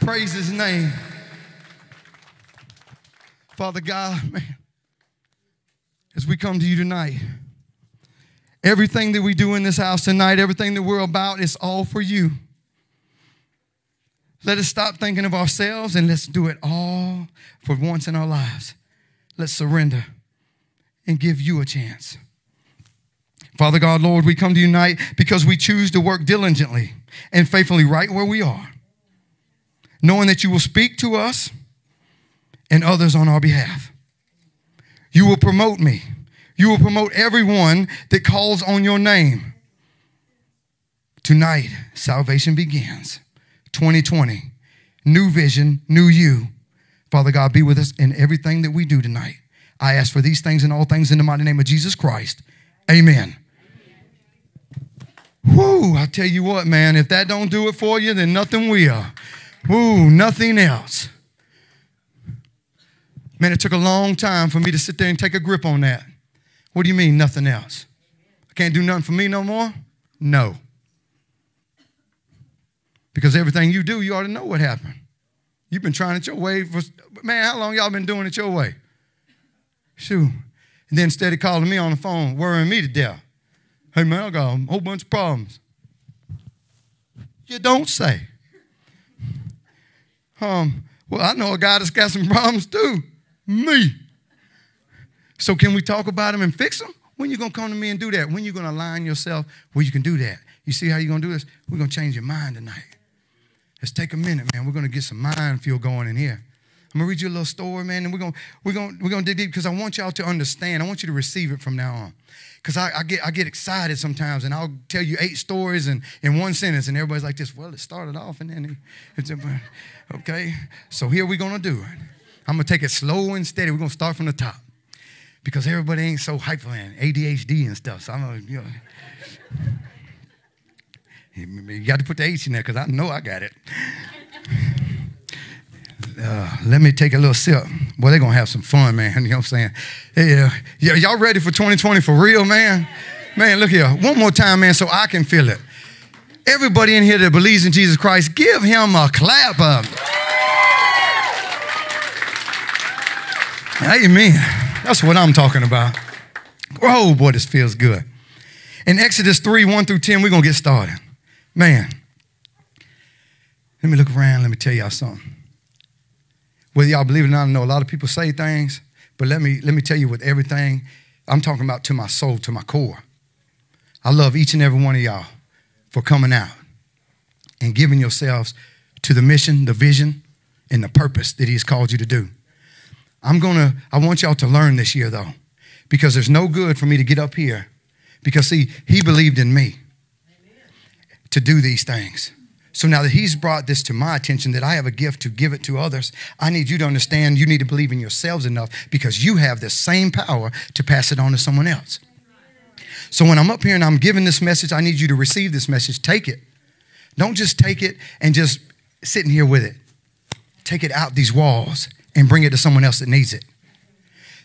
Praise his name. Father God, man, as we come to you tonight, everything that we do in this house tonight, everything that we're about, is all for you. Let us stop thinking of ourselves and let's do it all for once in our lives. Let's surrender and give you a chance. Father God, Lord, we come to you tonight because we choose to work diligently and faithfully right where we are, knowing that you will speak to us and others on our behalf. You will promote me. You will promote everyone that calls on your name. Tonight, salvation begins. 2020, new vision, new you. Father God, be with us in everything that we do tonight. I ask for these things and all things in the mighty name of Jesus Christ. Amen. Whoo, I tell you what, man, if that don't do it for you, then nothing will. Whoo, nothing else. Man, it took a long time for me to sit there and take a grip on that. What do you mean, nothing else? I can't do nothing for me no more? No. Because everything you do, you ought to know what happened. You've been trying it your way for, man, how long y'all been doing it your way? Shoot. And then instead of calling me on the phone, worrying me to death. Hey, man, I got a whole bunch of problems. You don't say. Um, well, I know a guy that's got some problems too. Me. So can we talk about them and fix them? When you gonna come to me and do that? When you gonna align yourself where you can do that? You see how you gonna do this? We're gonna change your mind tonight. Let's take a minute, man. We're gonna get some mind fuel going in here. I'm gonna read you a little story, man, and we're gonna we're gonna we're gonna dig deep because I want y'all to understand. I want you to receive it from now on. Because I, I, get I get excited sometimes, and I'll tell you eight stories in, in one sentence, and everybody's like this. Well, it started off, and then it's okay. So here we're gonna do it. I'm gonna take it slow and steady. We're gonna start from the top because everybody ain't so hyper and ADHD and stuff. So I'm gonna, you know, you got to put the H in there because I know I got it. Uh, let me take a little sip. Boy, they're going to have some fun, man. You know what I'm saying? Yeah, yeah, y'all ready for 2020 for real, man? Man, look here. One more time, man, so I can feel it. Everybody in here that believes in Jesus Christ, give him a clap up. Amen. That's what I'm talking about. Oh, boy, this feels good. In Exodus 3 1 through 10, we're going to get started. Man, let me look around. Let me tell y'all something. Whether y'all believe it or not, I know a lot of people say things, but let me, let me tell you with everything, I'm talking about to my soul, to my core. I love each and every one of y'all for coming out and giving yourselves to the mission, the vision, and the purpose that He's called you to do. I'm gonna, I want y'all to learn this year though, because there's no good for me to get up here. Because see, He believed in me to do these things. So now that he's brought this to my attention, that I have a gift to give it to others, I need you to understand you need to believe in yourselves enough because you have the same power to pass it on to someone else. So when I'm up here and I'm giving this message, I need you to receive this message. Take it. Don't just take it and just sitting here with it. Take it out these walls and bring it to someone else that needs it.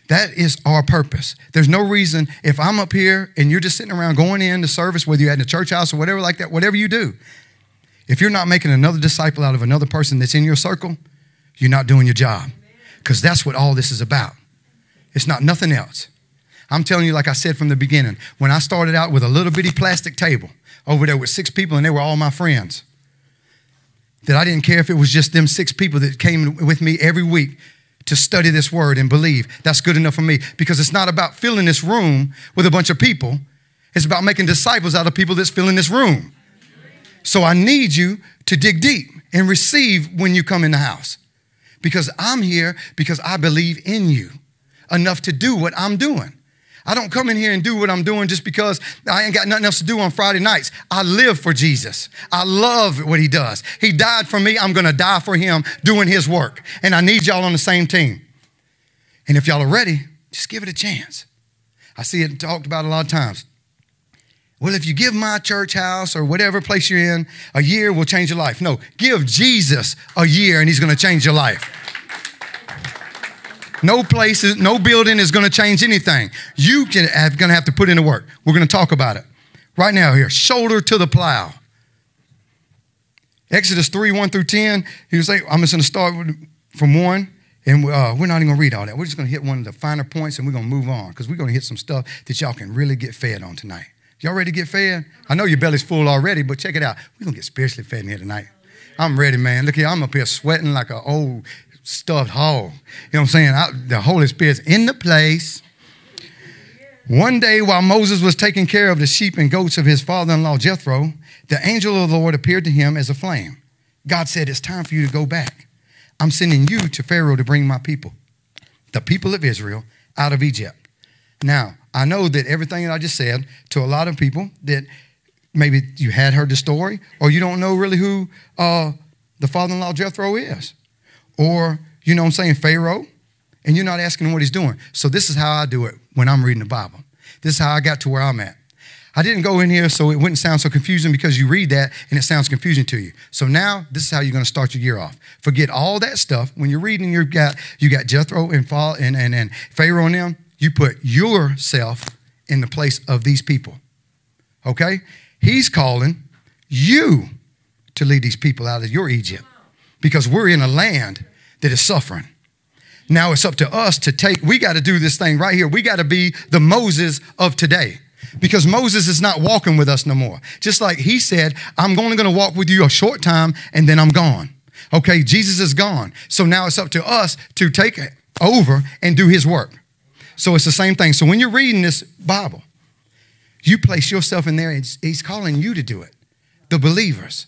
That is our purpose. There's no reason if I'm up here and you're just sitting around going in the service, whether you're at the church house or whatever like that, whatever you do, if you're not making another disciple out of another person that's in your circle, you're not doing your job. Because that's what all this is about. It's not nothing else. I'm telling you, like I said from the beginning, when I started out with a little bitty plastic table over there with six people and they were all my friends, that I didn't care if it was just them six people that came with me every week to study this word and believe. That's good enough for me because it's not about filling this room with a bunch of people. It's about making disciples out of people that's filling this room. So I need you to dig deep and receive when you come in the house. Because I'm here because I believe in you enough to do what I'm doing. I don't come in here and do what I'm doing just because I ain't got nothing else to do on Friday nights. I live for Jesus. I love what he does. He died for me. I'm going to die for him doing his work. And I need y'all on the same team. And if y'all are ready, just give it a chance. I see it talked about a lot of times. Well, if you give my church house or whatever place you're in, a year will change your life. No, give Jesus a year and he's going to change your life. No place, no building is going to change anything. You can have, going to have to put in the work. We're going to talk about it right now here. Shoulder to the plow. Exodus 3, 1 through 10, he was like, I'm just going to start from 1, and uh, we're not even going to read all that. We're just going to hit one of the finer points and we're going to move on because we're going to hit some stuff that y'all can really get fed on tonight. Y'all ready to get fed? I know your belly's full already, but check it out. We're going to get spiritually fed in here tonight. I'm ready, man. Look here, I'm up here sweating like an old stuffed hog. You know what I'm saying? I, the Holy Spirit's in the place. One day, while Moses was taking care of the sheep and goats of his father in law Jethro, the angel of the Lord appeared to him as a flame. God said, It's time for you to go back. I'm sending you to Pharaoh to bring my people, the people of Israel, out of Egypt. Now, I know that everything that I just said to a lot of people that maybe you had heard the story or you don't know really who uh, the father in law Jethro is. Or, you know what I'm saying, Pharaoh, and you're not asking him what he's doing. So, this is how I do it when I'm reading the Bible. This is how I got to where I'm at. I didn't go in here so it wouldn't sound so confusing because you read that and it sounds confusing to you. So now this is how you're going to start your year off. Forget all that stuff. When you're reading, you've got you got Jethro and, and, and, and Pharaoh and them. You put yourself in the place of these people. Okay? He's calling you to lead these people out of your Egypt because we're in a land that is suffering. Now it's up to us to take, we got to do this thing right here. We got to be the Moses of today because Moses is not walking with us no more. Just like he said, I'm only going to walk with you a short time and then I'm gone. Okay, Jesus is gone. So now it's up to us to take over and do his work. So it's the same thing. So when you're reading this Bible, you place yourself in there and he's calling you to do it. The believers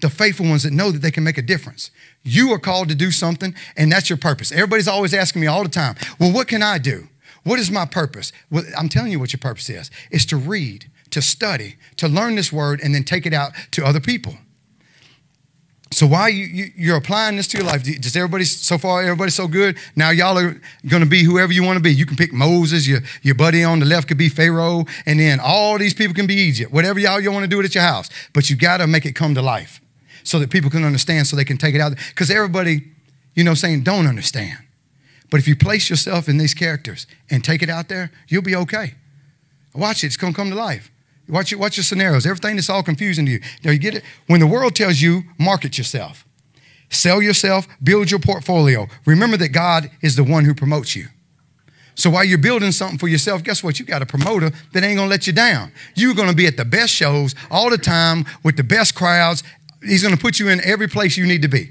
the faithful ones that know that they can make a difference. You are called to do something, and that's your purpose. Everybody's always asking me all the time, well, what can I do? What is my purpose? Well, I'm telling you what your purpose is. It's to read, to study, to learn this word, and then take it out to other people. So why you, you are applying this to your life? Just everybody so far, Everybody so good. Now y'all are going to be whoever you want to be. You can pick Moses. Your your buddy on the left could be Pharaoh, and then all these people can be Egypt. Whatever y'all you want to do it at your house, but you got to make it come to life so that people can understand so they can take it out. Because everybody, you know, saying don't understand. But if you place yourself in these characters and take it out there, you'll be okay. Watch it, it's gonna come to life. Watch, it, watch your scenarios, everything that's all confusing to you. Now you get it? When the world tells you, market yourself, sell yourself, build your portfolio. Remember that God is the one who promotes you. So while you're building something for yourself, guess what? You got a promoter that ain't gonna let you down. You're gonna be at the best shows all the time with the best crowds, He's to put you in every place you need to be.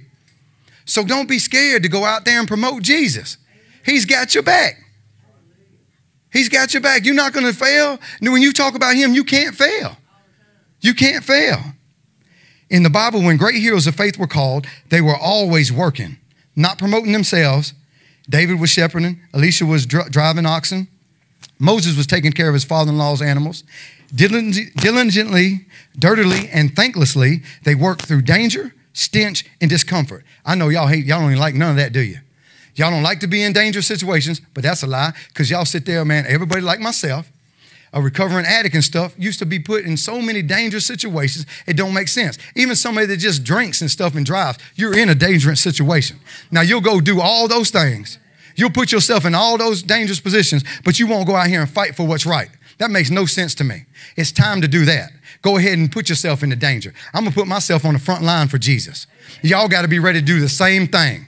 So don't be scared to go out there and promote Jesus. He's got your back. He's got your back. You're not going to fail. When you talk about him, you can't fail. You can't fail. In the Bible, when great heroes of faith were called, they were always working, not promoting themselves. David was shepherding, Elisha was dr- driving oxen, Moses was taking care of his father in law's animals. Diligently, dirtily, and thanklessly, they worked through danger, stench, and discomfort. I know y'all hate, y'all don't even like none of that, do you? Y'all don't like to be in dangerous situations, but that's a lie because y'all sit there, man. Everybody like myself, a recovering addict and stuff, used to be put in so many dangerous situations, it don't make sense. Even somebody that just drinks and stuff and drives, you're in a dangerous situation. Now, you'll go do all those things. You'll put yourself in all those dangerous positions, but you won't go out here and fight for what's right. That makes no sense to me. It's time to do that. Go ahead and put yourself into danger. I'm gonna put myself on the front line for Jesus. Y'all got to be ready to do the same thing.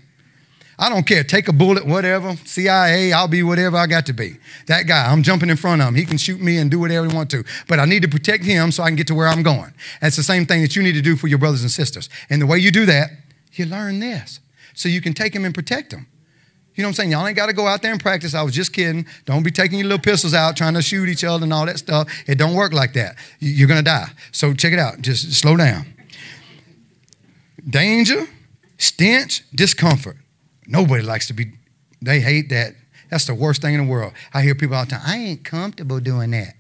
I don't care. Take a bullet, whatever. CIA, I'll be whatever I got to be. That guy, I'm jumping in front of him. He can shoot me and do whatever he wants to. But I need to protect him so I can get to where I'm going. That's the same thing that you need to do for your brothers and sisters. And the way you do that, you learn this. So you can take them and protect them. You know what I'm saying? Y'all ain't got to go out there and practice. I was just kidding. Don't be taking your little pistols out trying to shoot each other and all that stuff. It don't work like that. You're going to die. So check it out. Just slow down. Danger, stench, discomfort. Nobody likes to be, they hate that. That's the worst thing in the world. I hear people all the time, I ain't comfortable doing that.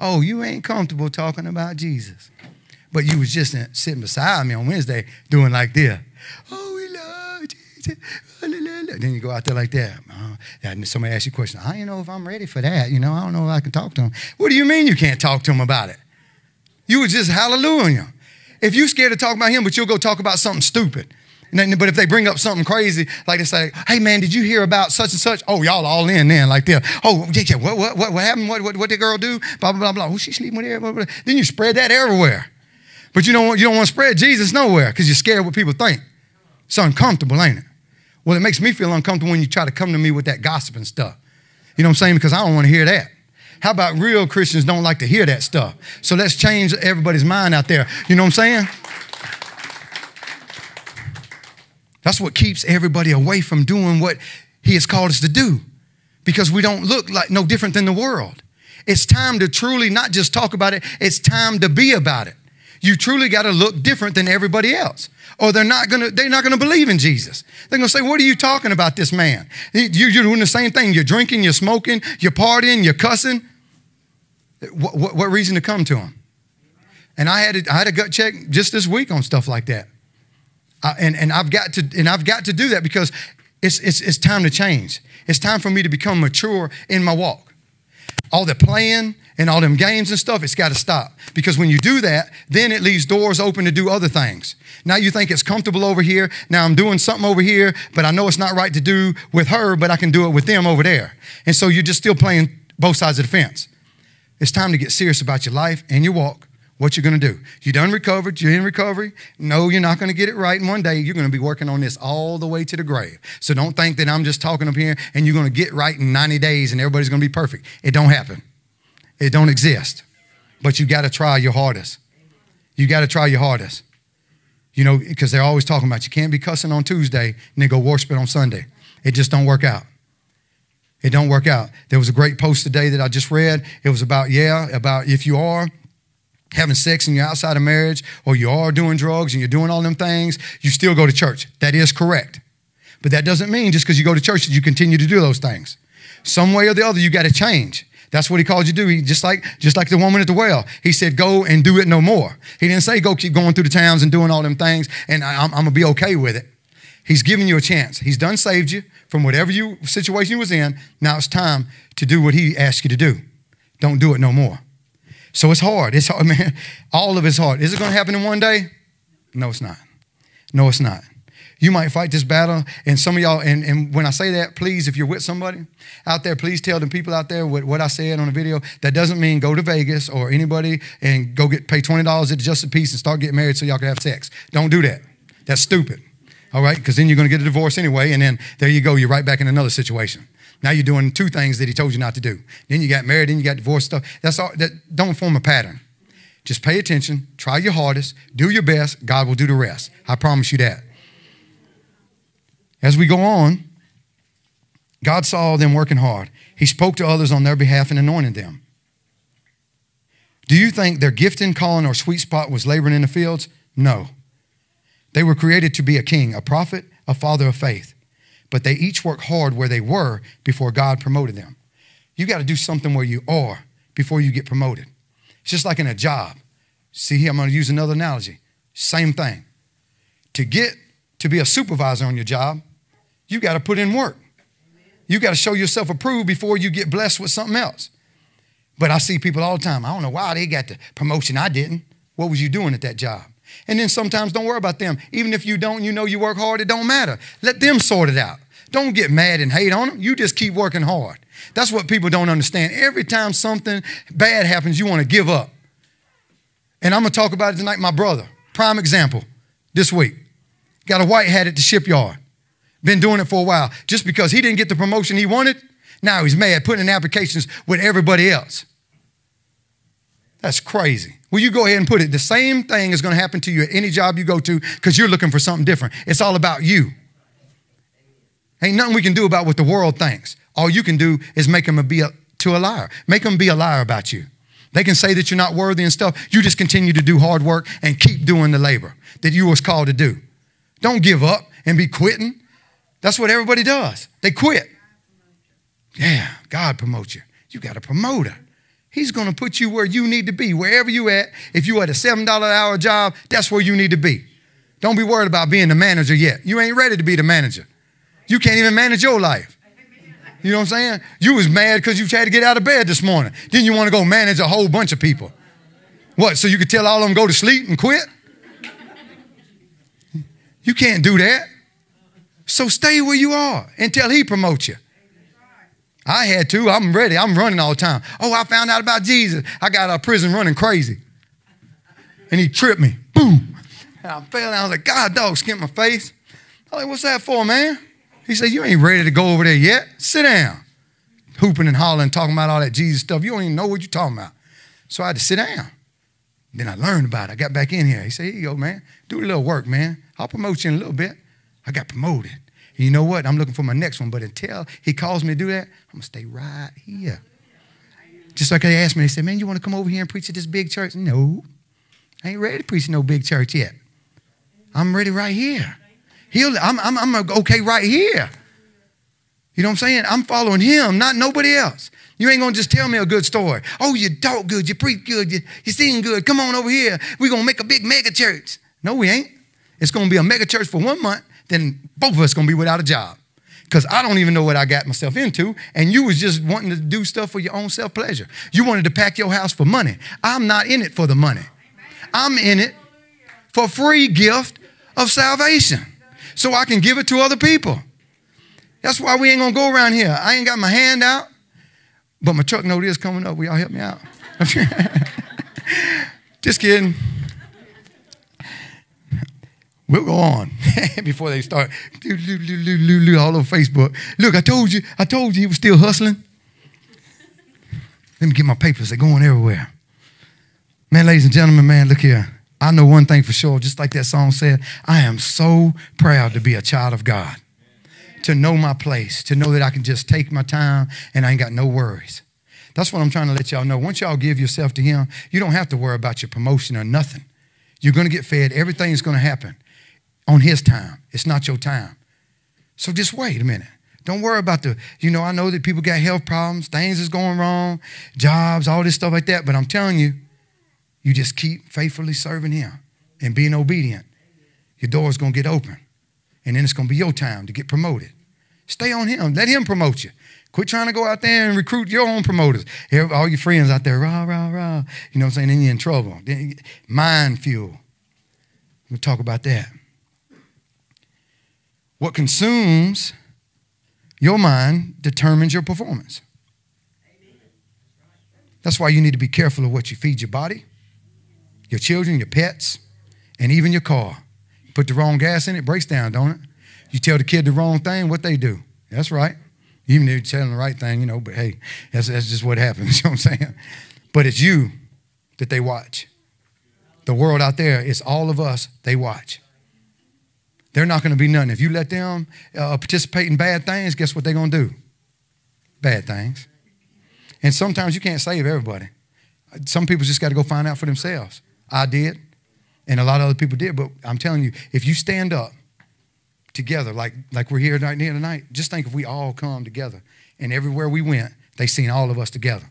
Oh, you ain't comfortable talking about Jesus. But you was just sitting beside me on Wednesday doing like this. Oh, we love Jesus. Then you go out there like that. Uh, and somebody asks you a question. I don't know if I'm ready for that. You know, I don't know if I can talk to him. What do you mean you can't talk to him about it? You was just hallelujah. If you scared to talk about him, but you'll go talk about something stupid. But if they bring up something crazy, like they say, "Hey man, did you hear about such and such?" Oh, y'all all in then, like there. Oh, yeah, yeah. What, what, what, what happened? What, what, what did the girl do? Blah blah blah blah. Oh, she sleeping with everybody. Then you spread that everywhere. But you don't, want, you don't want to spread Jesus nowhere because you're scared what people think. It's uncomfortable, ain't it? Well, it makes me feel uncomfortable when you try to come to me with that gossiping stuff. You know what I'm saying? Because I don't want to hear that. How about real Christians don't like to hear that stuff? So let's change everybody's mind out there. You know what I'm saying? That's what keeps everybody away from doing what He has called us to do because we don't look like no different than the world. It's time to truly not just talk about it, it's time to be about it. You truly got to look different than everybody else. Or they're not gonna, they're not gonna believe in Jesus. They're gonna say, What are you talking about, this man? You're doing the same thing. You're drinking, you're smoking, you're partying, you're cussing. What, what, what reason to come to him? And I had, a, I had a gut check just this week on stuff like that. Uh, and, and I've got to and I've got to do that because it's, it's, it's time to change. It's time for me to become mature in my walk. All the playing and all them games and stuff, it's got to stop. Because when you do that, then it leaves doors open to do other things. Now you think it's comfortable over here. Now I'm doing something over here, but I know it's not right to do with her, but I can do it with them over there. And so you're just still playing both sides of the fence. It's time to get serious about your life and your walk what you're going to do. You done recovered, you're in recovery. No, you're not going to get it right in one day. You're going to be working on this all the way to the grave. So don't think that I'm just talking up here and you're going to get right in 90 days and everybody's going to be perfect. It don't happen. It don't exist. But you got to try your hardest. You got to try your hardest. You know, because they're always talking about you can't be cussing on Tuesday and then go worship on Sunday. It just don't work out. It don't work out. There was a great post today that I just read. It was about, yeah, about if you are having sex and you're outside of marriage or you are doing drugs and you're doing all them things, you still go to church. That is correct. But that doesn't mean just because you go to church that you continue to do those things. Some way or the other, you got to change. That's what he called you to do. He, just like just like the woman at the well. He said, "Go and do it no more." He didn't say, "Go keep going through the towns and doing all them things, and I, am gonna be okay with it." He's giving you a chance. He's done saved you from whatever you situation you was in. Now it's time to do what he asked you to do. Don't do it no more. So it's hard. It's hard, man. All of it's hard. Is it going to happen in one day? No, it's not. No, it's not. You might fight this battle, and some of y'all, and, and when I say that, please, if you're with somebody out there, please tell the people out there what, what I said on the video. That doesn't mean go to Vegas or anybody and go get pay $20 at Just a Piece and start getting married so y'all can have sex. Don't do that. That's stupid. All right? Because then you're going to get a divorce anyway, and then there you go. You're right back in another situation. Now you're doing two things that he told you not to do. Then you got married, then you got divorced stuff. That's all that don't form a pattern. Just pay attention, try your hardest, do your best, God will do the rest. I promise you that. As we go on, God saw them working hard. He spoke to others on their behalf and anointed them. Do you think their gifting, calling, or sweet spot was laboring in the fields? No. They were created to be a king, a prophet, a father of faith but they each worked hard where they were before God promoted them. You got to do something where you are before you get promoted. It's just like in a job. See here, I'm going to use another analogy. Same thing. To get to be a supervisor on your job, you got to put in work. You got to show yourself approved before you get blessed with something else. But I see people all the time. I don't know why they got the promotion. I didn't. What was you doing at that job? And then sometimes don't worry about them. Even if you don't, you know you work hard, it don't matter. Let them sort it out. Don't get mad and hate on them. You just keep working hard. That's what people don't understand. Every time something bad happens, you want to give up. And I'm going to talk about it tonight. My brother, prime example, this week. Got a white hat at the shipyard. Been doing it for a while. Just because he didn't get the promotion he wanted, now he's mad, putting in applications with everybody else. That's crazy. Will you go ahead and put it? The same thing is going to happen to you at any job you go to because you're looking for something different. It's all about you. Ain't nothing we can do about what the world thinks. All you can do is make them be a, to a liar. Make them be a liar about you. They can say that you're not worthy and stuff. You just continue to do hard work and keep doing the labor that you was called to do. Don't give up and be quitting. That's what everybody does. They quit. Yeah, God promotes you. You got a promoter. He's going to put you where you need to be, wherever you at. If you at a $7 an hour job, that's where you need to be. Don't be worried about being the manager yet. You ain't ready to be the manager. You can't even manage your life. You know what I'm saying? You was mad because you had to get out of bed this morning. Then you want to go manage a whole bunch of people. What, so you could tell all of them go to sleep and quit? You can't do that. So stay where you are until he promotes you. I had to. I'm ready. I'm running all the time. Oh, I found out about Jesus. I got out of prison running crazy. and he tripped me. Boom. And I fell down. I was like, God, dog, skinned my face. I was like, what's that for, man? He said, you ain't ready to go over there yet. Sit down. Hooping and hollering, talking about all that Jesus stuff. You don't even know what you're talking about. So I had to sit down. Then I learned about it. I got back in here. He said, here you go, man. Do a little work, man. I'll promote you in a little bit. I got promoted. You know what? I'm looking for my next one. But until he calls me to do that, I'm going to stay right here. Just like they asked me, they said, man, you want to come over here and preach at this big church? No. I ain't ready to preach no big church yet. I'm ready right here. He'll, I'm, I'm, I'm okay right here. You know what I'm saying? I'm following him, not nobody else. You ain't gonna just tell me a good story. Oh, you talk good, you preach good, you, you sing good. Come on over here. We're gonna make a big mega church. No, we ain't. It's gonna be a mega church for one month, then both of us gonna be without a job. Because I don't even know what I got myself into, and you was just wanting to do stuff for your own self-pleasure. You wanted to pack your house for money. I'm not in it for the money. I'm in it for free gift of salvation so I can give it to other people. That's why we ain't gonna go around here. I ain't got my hand out, but my truck note is coming up. Will y'all help me out? Just kidding. We'll go on before they start all over Facebook. Look, I told you, I told you he was still hustling. Let me get my papers. They're going everywhere. Man, ladies and gentlemen, man, look here. I know one thing for sure, just like that song said, I am so proud to be a child of God, to know my place, to know that I can just take my time and I ain't got no worries. That's what I'm trying to let y'all know. Once y'all give yourself to Him, you don't have to worry about your promotion or nothing. You're going to get fed. Everything is going to happen on His time. It's not your time. So just wait a minute. Don't worry about the, you know, I know that people got health problems, things is going wrong, jobs, all this stuff like that, but I'm telling you, you just keep faithfully serving Him and being obedient. Your door's going to get open. And then it's going to be your time to get promoted. Stay on Him. Let Him promote you. Quit trying to go out there and recruit your own promoters. All your friends out there, rah, rah, rah. You know what I'm saying? Then you're in trouble. Mind fuel. We'll talk about that. What consumes your mind determines your performance. That's why you need to be careful of what you feed your body your children, your pets, and even your car. You put the wrong gas in it, breaks down, don't it? You tell the kid the wrong thing, what they do. That's right. Even if you tell them the right thing, you know, but hey, that's, that's just what happens. You know what I'm saying? But it's you that they watch. The world out there is all of us they watch. They're not going to be nothing. If you let them uh, participate in bad things, guess what they're going to do? Bad things. And sometimes you can't save everybody. Some people just got to go find out for themselves. I did, and a lot of other people did. But I'm telling you, if you stand up together, like, like we're here right here tonight, just think if we all come together. And everywhere we went, they seen all of us together.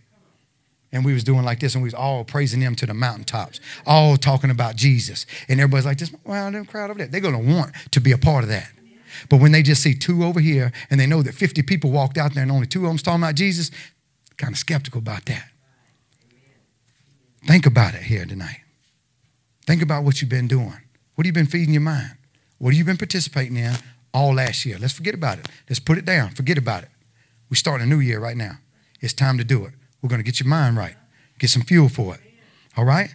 And we was doing like this, and we was all praising them to the mountaintops, all talking about Jesus. And everybody's like, this, wow, them crowd over there. They're to want to be a part of that. But when they just see two over here, and they know that 50 people walked out there and only two of them's talking about Jesus, kind of skeptical about that. Think about it here tonight. Think about what you've been doing. What have you been feeding your mind? What have you been participating in all last year? Let's forget about it. Let's put it down. Forget about it. We're starting a new year right now. It's time to do it. We're going to get your mind right, get some fuel for it. All right?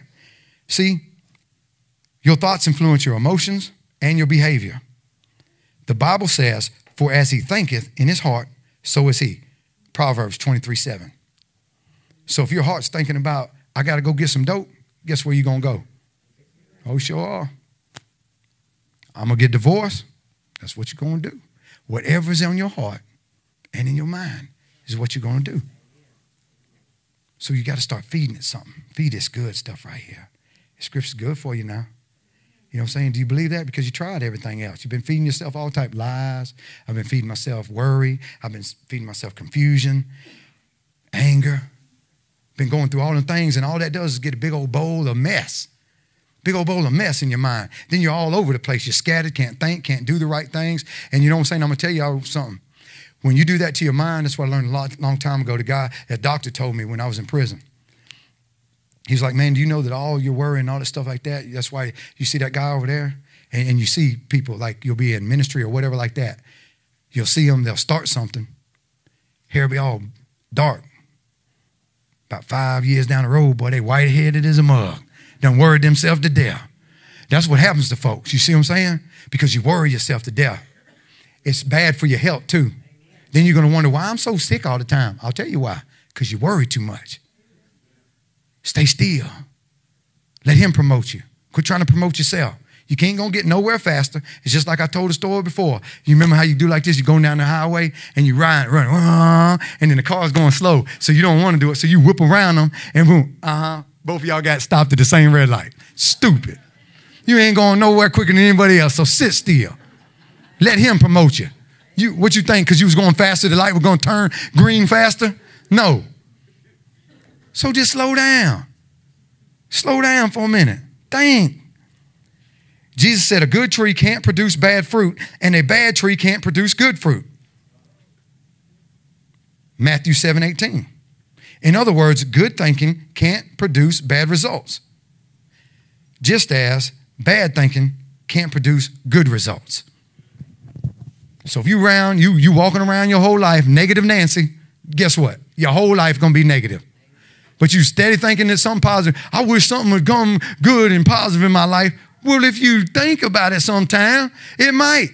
See, your thoughts influence your emotions and your behavior. The Bible says, For as he thinketh in his heart, so is he. Proverbs 23 7. So if your heart's thinking about, I got to go get some dope, guess where you're going to go? Oh, sure. I'm going to get divorced. That's what you're going to do. Whatever's on your heart and in your mind is what you're going to do. So you got to start feeding it something. Feed this good stuff right here. Scripture's good for you now. You know what I'm saying? Do you believe that? Because you tried everything else. You've been feeding yourself all type lies. I've been feeding myself worry. I've been feeding myself confusion, anger. Been going through all the things, and all that does is get a big old bowl of mess. Big old bowl of mess in your mind. Then you're all over the place. You're scattered, can't think, can't do the right things. And you know what I'm saying? I'm gonna tell y'all something. When you do that to your mind, that's what I learned a lot, long time ago. The guy, a doctor told me when I was in prison. He's like, man, do you know that all your worry and all that stuff like that, that's why you see that guy over there? And, and you see people like you'll be in ministry or whatever like that. You'll see them, they'll start something. Hair be all dark. About five years down the road, boy, they white-headed as a mug. done worried themselves to death. That's what happens to folks. You see what I'm saying? Because you worry yourself to death. It's bad for your health too. Then you're going to wonder why I'm so sick all the time. I'll tell you why. Because you worry too much. Stay still. Let him promote you. Quit trying to promote yourself. You can't gonna get nowhere faster. It's just like I told the story before. You remember how you do like this? You go down the highway and you ride, run, uh, and then the car's going slow, so you don't want to do it. So you whip around them and boom, uh huh. Both of y'all got stopped at the same red light. Stupid. You ain't going nowhere quicker than anybody else. So sit still. Let him promote you. You what you think? Because you was going faster, the light was gonna turn green faster? No. So just slow down. Slow down for a minute. Think. Jesus said a good tree can't produce bad fruit, and a bad tree can't produce good fruit. Matthew 7 18. In other words, good thinking can't produce bad results, just as bad thinking can't produce good results. So if you around, you you walking around your whole life, negative Nancy, guess what? Your whole life gonna be negative. But you steady thinking that something positive. I wish something would come good and positive in my life. Well, if you think about it sometime, it might.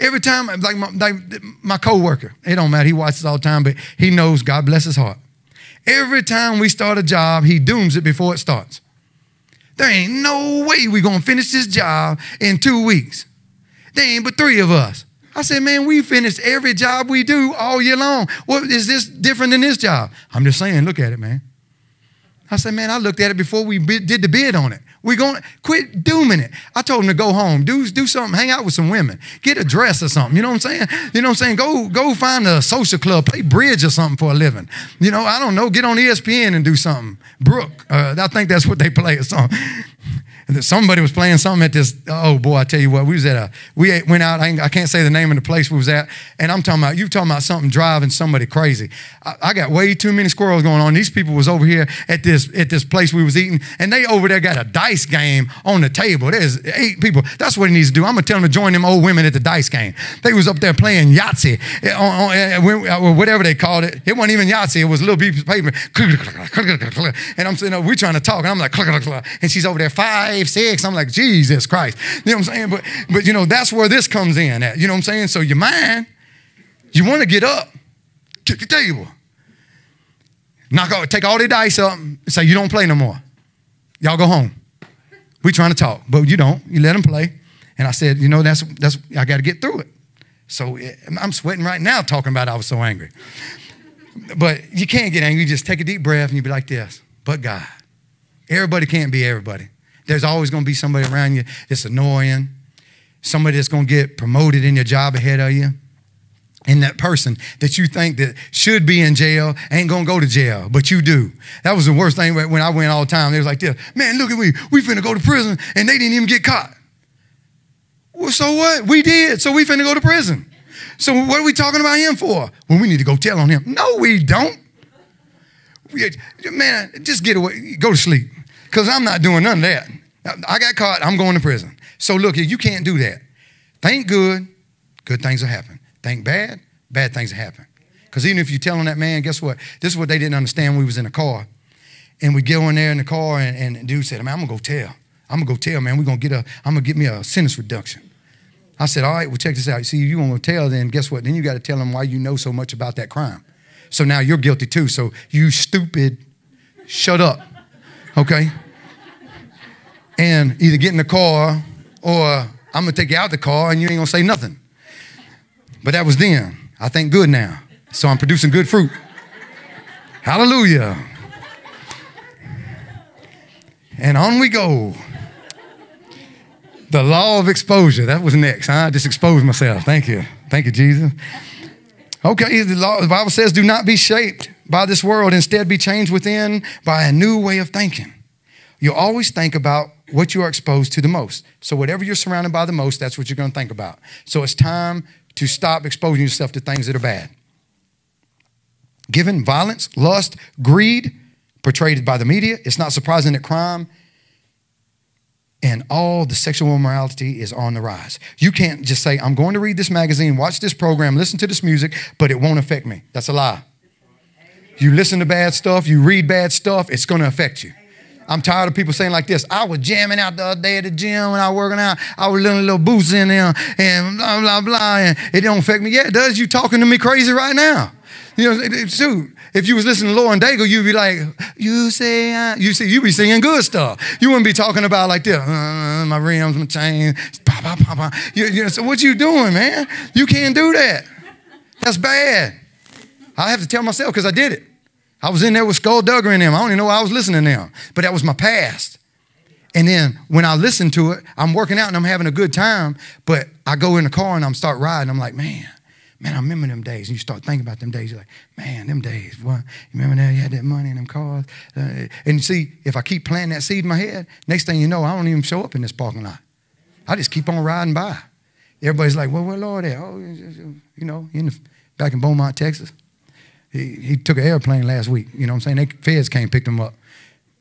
Every time, like my, like my coworker, it don't matter. He watches all the time, but he knows. God bless his heart. Every time we start a job, he dooms it before it starts. There ain't no way we gonna finish this job in two weeks. There ain't but three of us. I said, man, we finish every job we do all year long. What is this different than this job? I'm just saying, look at it, man. I said, man, I looked at it before we did the bid on it. We're going to quit dooming it. I told him to go home, do, do something, hang out with some women, get a dress or something. You know what I'm saying? You know what I'm saying? Go, go find a social club, play bridge or something for a living. You know, I don't know, get on ESPN and do something. Brooke, uh, I think that's what they play or something somebody was playing something at this. Oh boy, I tell you what, we was at a. We went out. I, can't say the name of the place we was at, and I'm talking about you talking about something driving somebody crazy. I, I, got way too many squirrels going on. These people was over here at this at this place we was eating, and they over there got a dice game on the table. There's eight people. That's what he needs to do. I'm gonna tell him to join them old women at the dice game. They was up there playing Yahtzee, eh, on, on, uh, or whatever they called it. It wasn't even Yahtzee. It was little piece of paper. And I'm sitting, we're trying to talk, and I'm like, and she's over there five five, six. I'm like, Jesus Christ. You know what I'm saying? But, but you know, that's where this comes in at. You know what I'm saying? So your mind, you want to get up, kick the table. Knock out, take all the dice up, and say, you don't play no more. Y'all go home. We trying to talk, but you don't. You let them play. And I said, you know, that's, that's I got to get through it. So eh, I'm sweating right now talking about I was so angry. But you can't get angry. You just take a deep breath and you be like this. But God. Everybody can't be everybody. There's always going to be somebody around you that's annoying, somebody that's going to get promoted in your job ahead of you. And that person that you think that should be in jail ain't gonna go to jail, but you do. That was the worst thing when I went all the time. They was like this, man, look at me, we finna go to prison, and they didn't even get caught. Well, so what? We did, so we finna go to prison. So what are we talking about him for? Well, we need to go tell on him. No, we don't. We, man, just get away, go to sleep because I'm not doing none of that. I got caught, I'm going to prison. So look, you can't do that. Think good, good things will happen. Think bad, bad things will happen. Because even if you're telling that man, guess what? This is what they didn't understand. We was in a car, and we go in there in the car, and, and dude said, "Man, I'm gonna go tell. I'm gonna go tell, man. We're gonna get a. I'm gonna get me a sentence reduction." I said, "All right, well, check this out. See, you gonna tell, then guess what? Then you got to tell them why you know so much about that crime. So now you're guilty too. So you stupid, shut up, okay?" And either get in the car or I'm gonna take you out the car and you ain't gonna say nothing. But that was then. I think good now. So I'm producing good fruit. Hallelujah. And on we go. The law of exposure. That was next. I just exposed myself. Thank you. Thank you, Jesus. Okay, the, law, the Bible says, do not be shaped by this world. Instead, be changed within by a new way of thinking. You always think about what you are exposed to the most. So, whatever you're surrounded by the most, that's what you're going to think about. So, it's time to stop exposing yourself to things that are bad. Given violence, lust, greed portrayed by the media, it's not surprising that crime and all the sexual immorality is on the rise. You can't just say, I'm going to read this magazine, watch this program, listen to this music, but it won't affect me. That's a lie. You listen to bad stuff, you read bad stuff, it's going to affect you. I'm tired of people saying like this. I was jamming out the other day at the gym when I was working out. I was little little boots in there and blah blah blah, and it don't affect me. Yeah, it does. You talking to me crazy right now? You know, shoot. If you was listening to Lauren Daigle, you'd be like, "You say, I, you see, you be singing good stuff. You wouldn't be talking about like this. Uh, my rims, my chain, pop, pop, pop, pop. You, you know, so what you doing, man? You can't do that. That's bad. I have to tell myself because I did it. I was in there with Skulldugger in them. I don't even know I was listening to them, but that was my past. And then when I listen to it, I'm working out and I'm having a good time, but I go in the car and I'm start riding. I'm like, man, man, I remember them days. And you start thinking about them days. You're like, man, them days. What? You remember that? You had that money in them cars. Uh, and you see, if I keep planting that seed in my head, next thing you know, I don't even show up in this parking lot. I just keep on riding by. Everybody's like, well, where Lord at? Oh, you know, in the, back in Beaumont, Texas. He, he took an airplane last week. You know what I'm saying? They, feds came picked him up.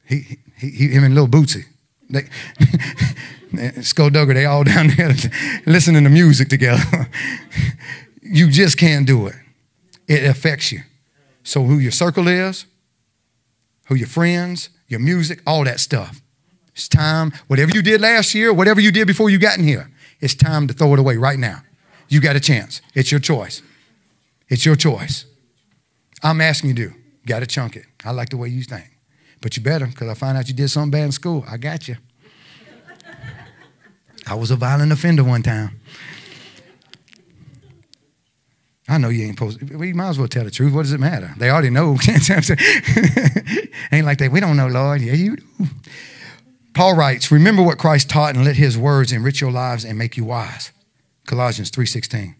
He, he, he, him and Little Bootsy. They, Skulldugger, they all down there listening to music together. you just can't do it. It affects you. So who your circle is, who your friends, your music, all that stuff. It's time, whatever you did last year, whatever you did before you got in here, it's time to throw it away right now. You got a chance. It's your choice. It's your choice. I'm asking you to. Got to chunk it. I like the way you think. But you better, because I find out you did something bad in school. I got you. I was a violent offender one time. I know you ain't supposed to. You might as well tell the truth. What does it matter? They already know. ain't like that. We don't know, Lord. Yeah, you do. Paul writes, remember what Christ taught and let his words enrich your lives and make you wise. Colossians 3.16.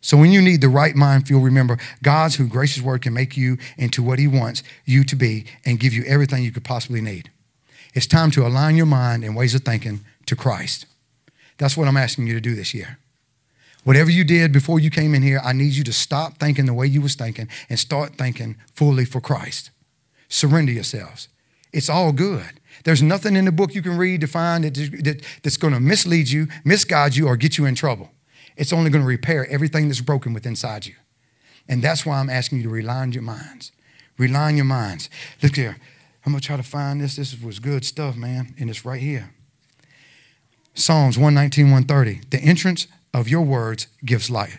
So when you need the right mind, you'll remember God's who gracious word can make you into what he wants you to be and give you everything you could possibly need. It's time to align your mind and ways of thinking to Christ. That's what I'm asking you to do this year. Whatever you did before you came in here, I need you to stop thinking the way you was thinking and start thinking fully for Christ. Surrender yourselves. It's all good. There's nothing in the book you can read to find that, that, that's going to mislead you, misguide you, or get you in trouble. It's only going to repair everything that's broken within inside you. And that's why I'm asking you to realign your minds. Realign your minds. Look here. I'm going to try to find this. This was good stuff, man. And it's right here. Psalms 119, 130. The entrance of your words gives light.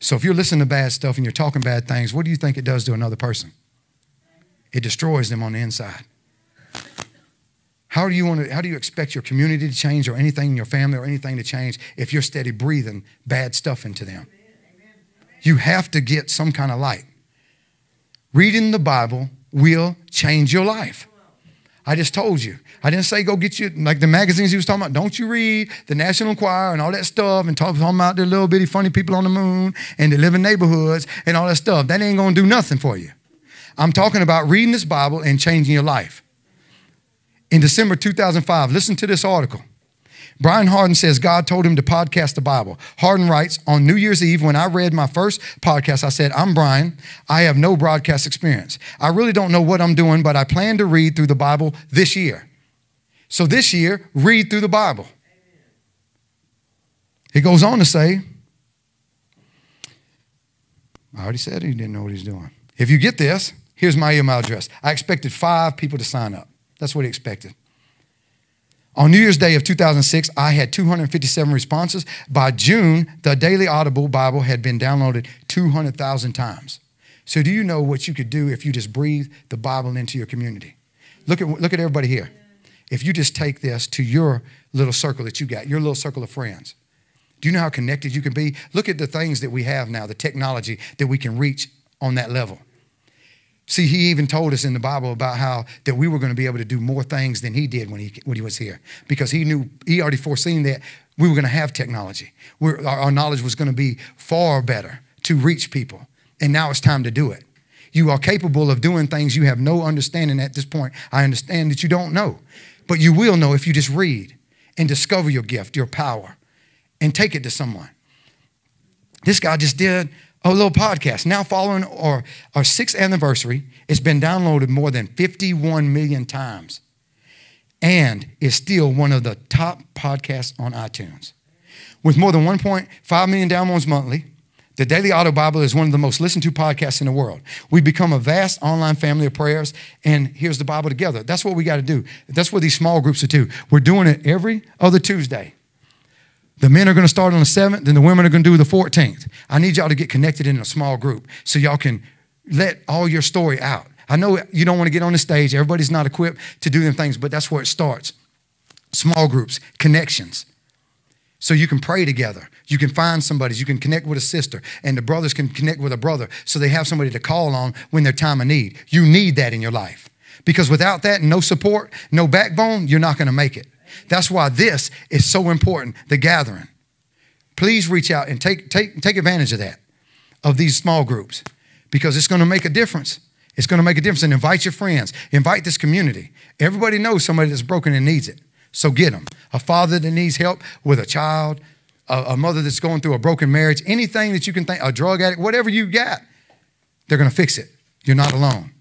So if you're listening to bad stuff and you're talking bad things, what do you think it does to another person? It destroys them on the inside. How do you want to, how do you expect your community to change or anything in your family or anything to change if you're steady breathing bad stuff into them? You have to get some kind of light. Reading the Bible will change your life. I just told you. I didn't say go get you like the magazines he was talking about. Don't you read the National Enquirer and all that stuff and talk talking about the little bitty funny people on the moon and the living neighborhoods and all that stuff. That ain't gonna do nothing for you. I'm talking about reading this Bible and changing your life in December 2005. Listen to this article. Brian Hardin says God told him to podcast the Bible. Harden writes, On New Year's Eve, when I read my first podcast, I said, I'm Brian. I have no broadcast experience. I really don't know what I'm doing, but I plan to read through the Bible this year. So this year, read through the Bible. He goes on to say, I already said he didn't know what he's doing. If you get this, here's my email address. I expected five people to sign up. That's what he expected. On New Year's Day of 2006, I had 257 responses. By June, the Daily Audio Bible had been downloaded 200,000 times. So, do you know what you could do if you just breathe the Bible into your community? Look at, look at everybody here. If you just take this to your little circle that you got, your little circle of friends, do you know how connected you can be? Look at the things that we have now, the technology that we can reach on that level. See, he even told us in the Bible about how that we were going to be able to do more things than he did when he, when he was here because he knew, he already foreseen that we were going to have technology. Our, our knowledge was going to be far better to reach people. And now it's time to do it. You are capable of doing things you have no understanding at this point. I understand that you don't know, but you will know if you just read and discover your gift, your power, and take it to someone. This guy just did a little podcast. Now, following our, our sixth anniversary, it's been downloaded more than 51 million times and is still one of the top podcasts on iTunes. With more than 1.5 million downloads monthly, The Daily Audio Bible is one of the most listened to podcasts in the world. We've become a vast online family of prayers, and here's the Bible together. That's what we got to do. That's what these small groups are too. We're doing it every other Tuesday. The men are going to start on the 7th, and the women are going to do the 14th. I need y'all to get connected in a small group so y'all can let all your story out. I know you don't want to get on the stage. Everybody's not equipped to do them things, but that's where it starts. Small groups, connections. So you can pray together. You can find somebody. You can connect with a sister, and the brothers can connect with a brother so they have somebody to call on when their time of need. You need that in your life. Because without that, no support, no backbone, you're not going to make it. That's why this is so important, the gathering. Please reach out and take, take, take advantage of that, of these small groups, because it's going to make a difference. It's going to make a difference. And invite your friends, invite this community. Everybody knows somebody that's broken and needs it. So get them. A father that needs help with a child, a, a mother that's going through a broken marriage, anything that you can think, a drug addict, whatever you got, they're going to fix it. You're not alone.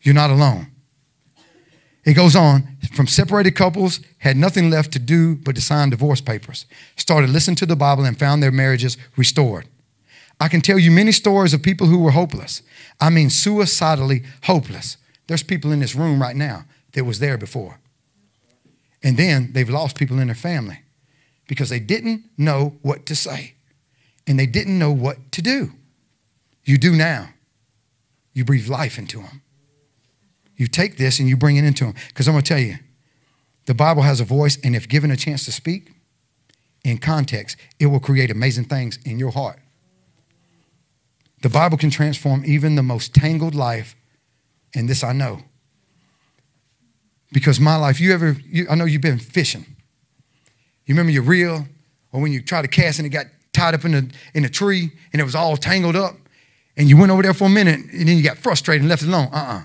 You're not alone. It goes on from separated couples, had nothing left to do but to sign divorce papers, started listening to the Bible and found their marriages restored. I can tell you many stories of people who were hopeless. I mean, suicidally hopeless. There's people in this room right now that was there before. And then they've lost people in their family because they didn't know what to say and they didn't know what to do. You do now. You breathe life into them. You take this and you bring it into them. Because I'm going to tell you, the Bible has a voice, and if given a chance to speak in context, it will create amazing things in your heart. The Bible can transform even the most tangled life, and this I know. Because my life, you ever, you, I know you've been fishing. You remember your reel, or when you tried to cast and it got tied up in a, in a tree and it was all tangled up, and you went over there for a minute and then you got frustrated and left it alone. Uh uh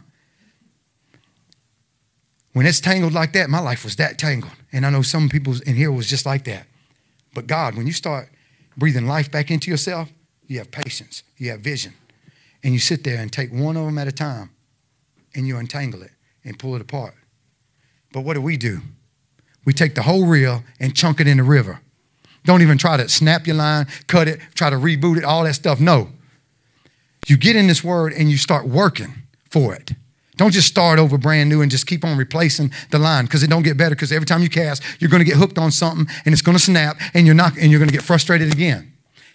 When it's tangled like that, my life was that tangled. And I know some people in here was just like that. But God, when you start breathing life back into yourself, you have patience, you have vision. And you sit there and take one of them at a time and you untangle it and pull it apart. But what do we do? We take the whole reel and chunk it in the river. Don't even try to snap your line, cut it, try to reboot it, all that stuff. No. You get in this word and you start working for it. Don't just start over brand new and just keep on replacing the line because it don't get better because every time you cast, you're going to get hooked on something and it's going to snap and you're not and you're going to get frustrated again.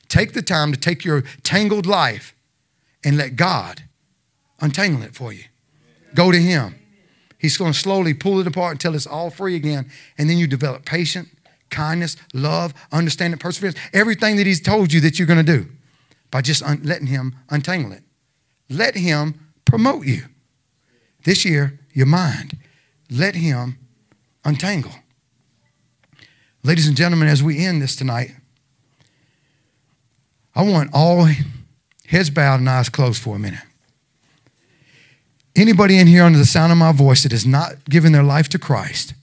Take the time to take your tangled life and let God untangle it for you. Go to him. He's going to slowly pull it apart until it's all free again. And then you develop patience, kindness, love, understanding, perseverance, everything that He's told you that you're going to do by just un- letting Him untangle it. Let Him promote you. This year, your mind. Let Him untangle. Ladies and gentlemen, as we end this tonight, I want all heads bowed and eyes closed for a minute. Anybody in here under the sound of my voice that has not given their life to Christ,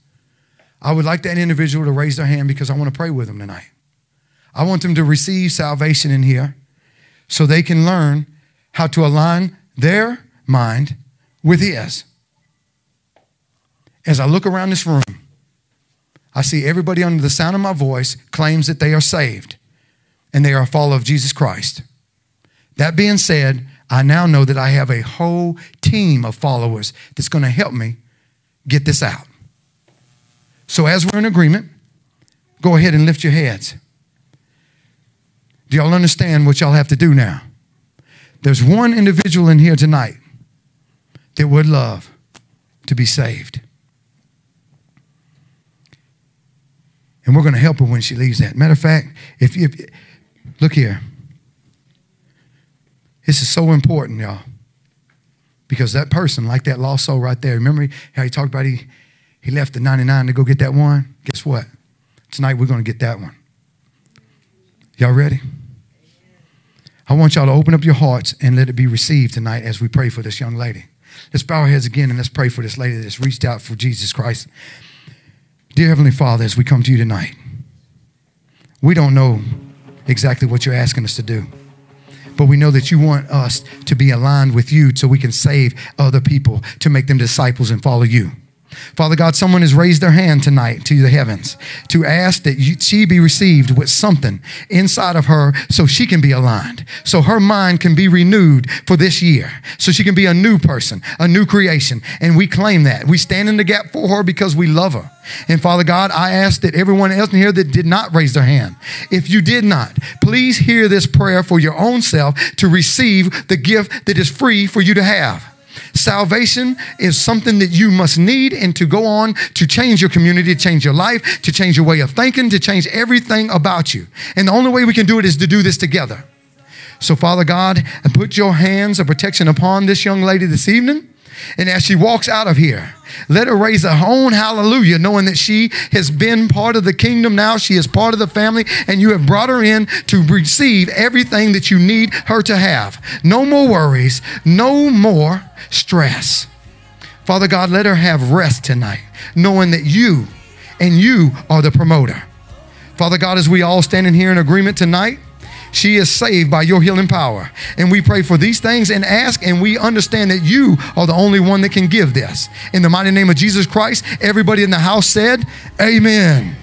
I would like that individual to raise their hand because I want to pray with them tonight. I want them to receive salvation in here so they can learn how to align their mind with His. As I look around this room, I see everybody under the sound of my voice claims that they are saved and they are a follower of Jesus Christ. That being said, I now know that I have a whole team of followers that's going to help me get this out. So, as we're in agreement, go ahead and lift your heads. Do y'all understand what y'all have to do now? There's one individual in here tonight that would love to be saved. And we're going to help her when she leaves that. Matter of fact, if you look here, this is so important, y'all. Because that person, like that lost soul right there, remember how he talked about he, he left the 99 to go get that one? Guess what? Tonight we're going to get that one. Y'all ready? I want y'all to open up your hearts and let it be received tonight as we pray for this young lady. Let's bow our heads again and let's pray for this lady that's reached out for Jesus Christ. Dear Heavenly Father, as we come to you tonight, we don't know exactly what you're asking us to do but we know that you want us to be aligned with you so we can save other people to make them disciples and follow you. Father God, someone has raised their hand tonight to the heavens to ask that you, she be received with something inside of her so she can be aligned, so her mind can be renewed for this year, so she can be a new person, a new creation. And we claim that. We stand in the gap for her because we love her. And Father God, I ask that everyone else in here that did not raise their hand, if you did not, please hear this prayer for your own self to receive the gift that is free for you to have. Salvation is something that you must need and to go on to change your community, to change your life, to change your way of thinking, to change everything about you. And the only way we can do it is to do this together. So, Father God, put your hands of protection upon this young lady this evening. And as she walks out of here, let her raise her own hallelujah, knowing that she has been part of the kingdom now. She is part of the family, and you have brought her in to receive everything that you need her to have. No more worries, no more stress. Father God, let her have rest tonight, knowing that you and you are the promoter. Father God, as we all stand in here in agreement tonight, she is saved by your healing power. And we pray for these things and ask, and we understand that you are the only one that can give this. In the mighty name of Jesus Christ, everybody in the house said, Amen.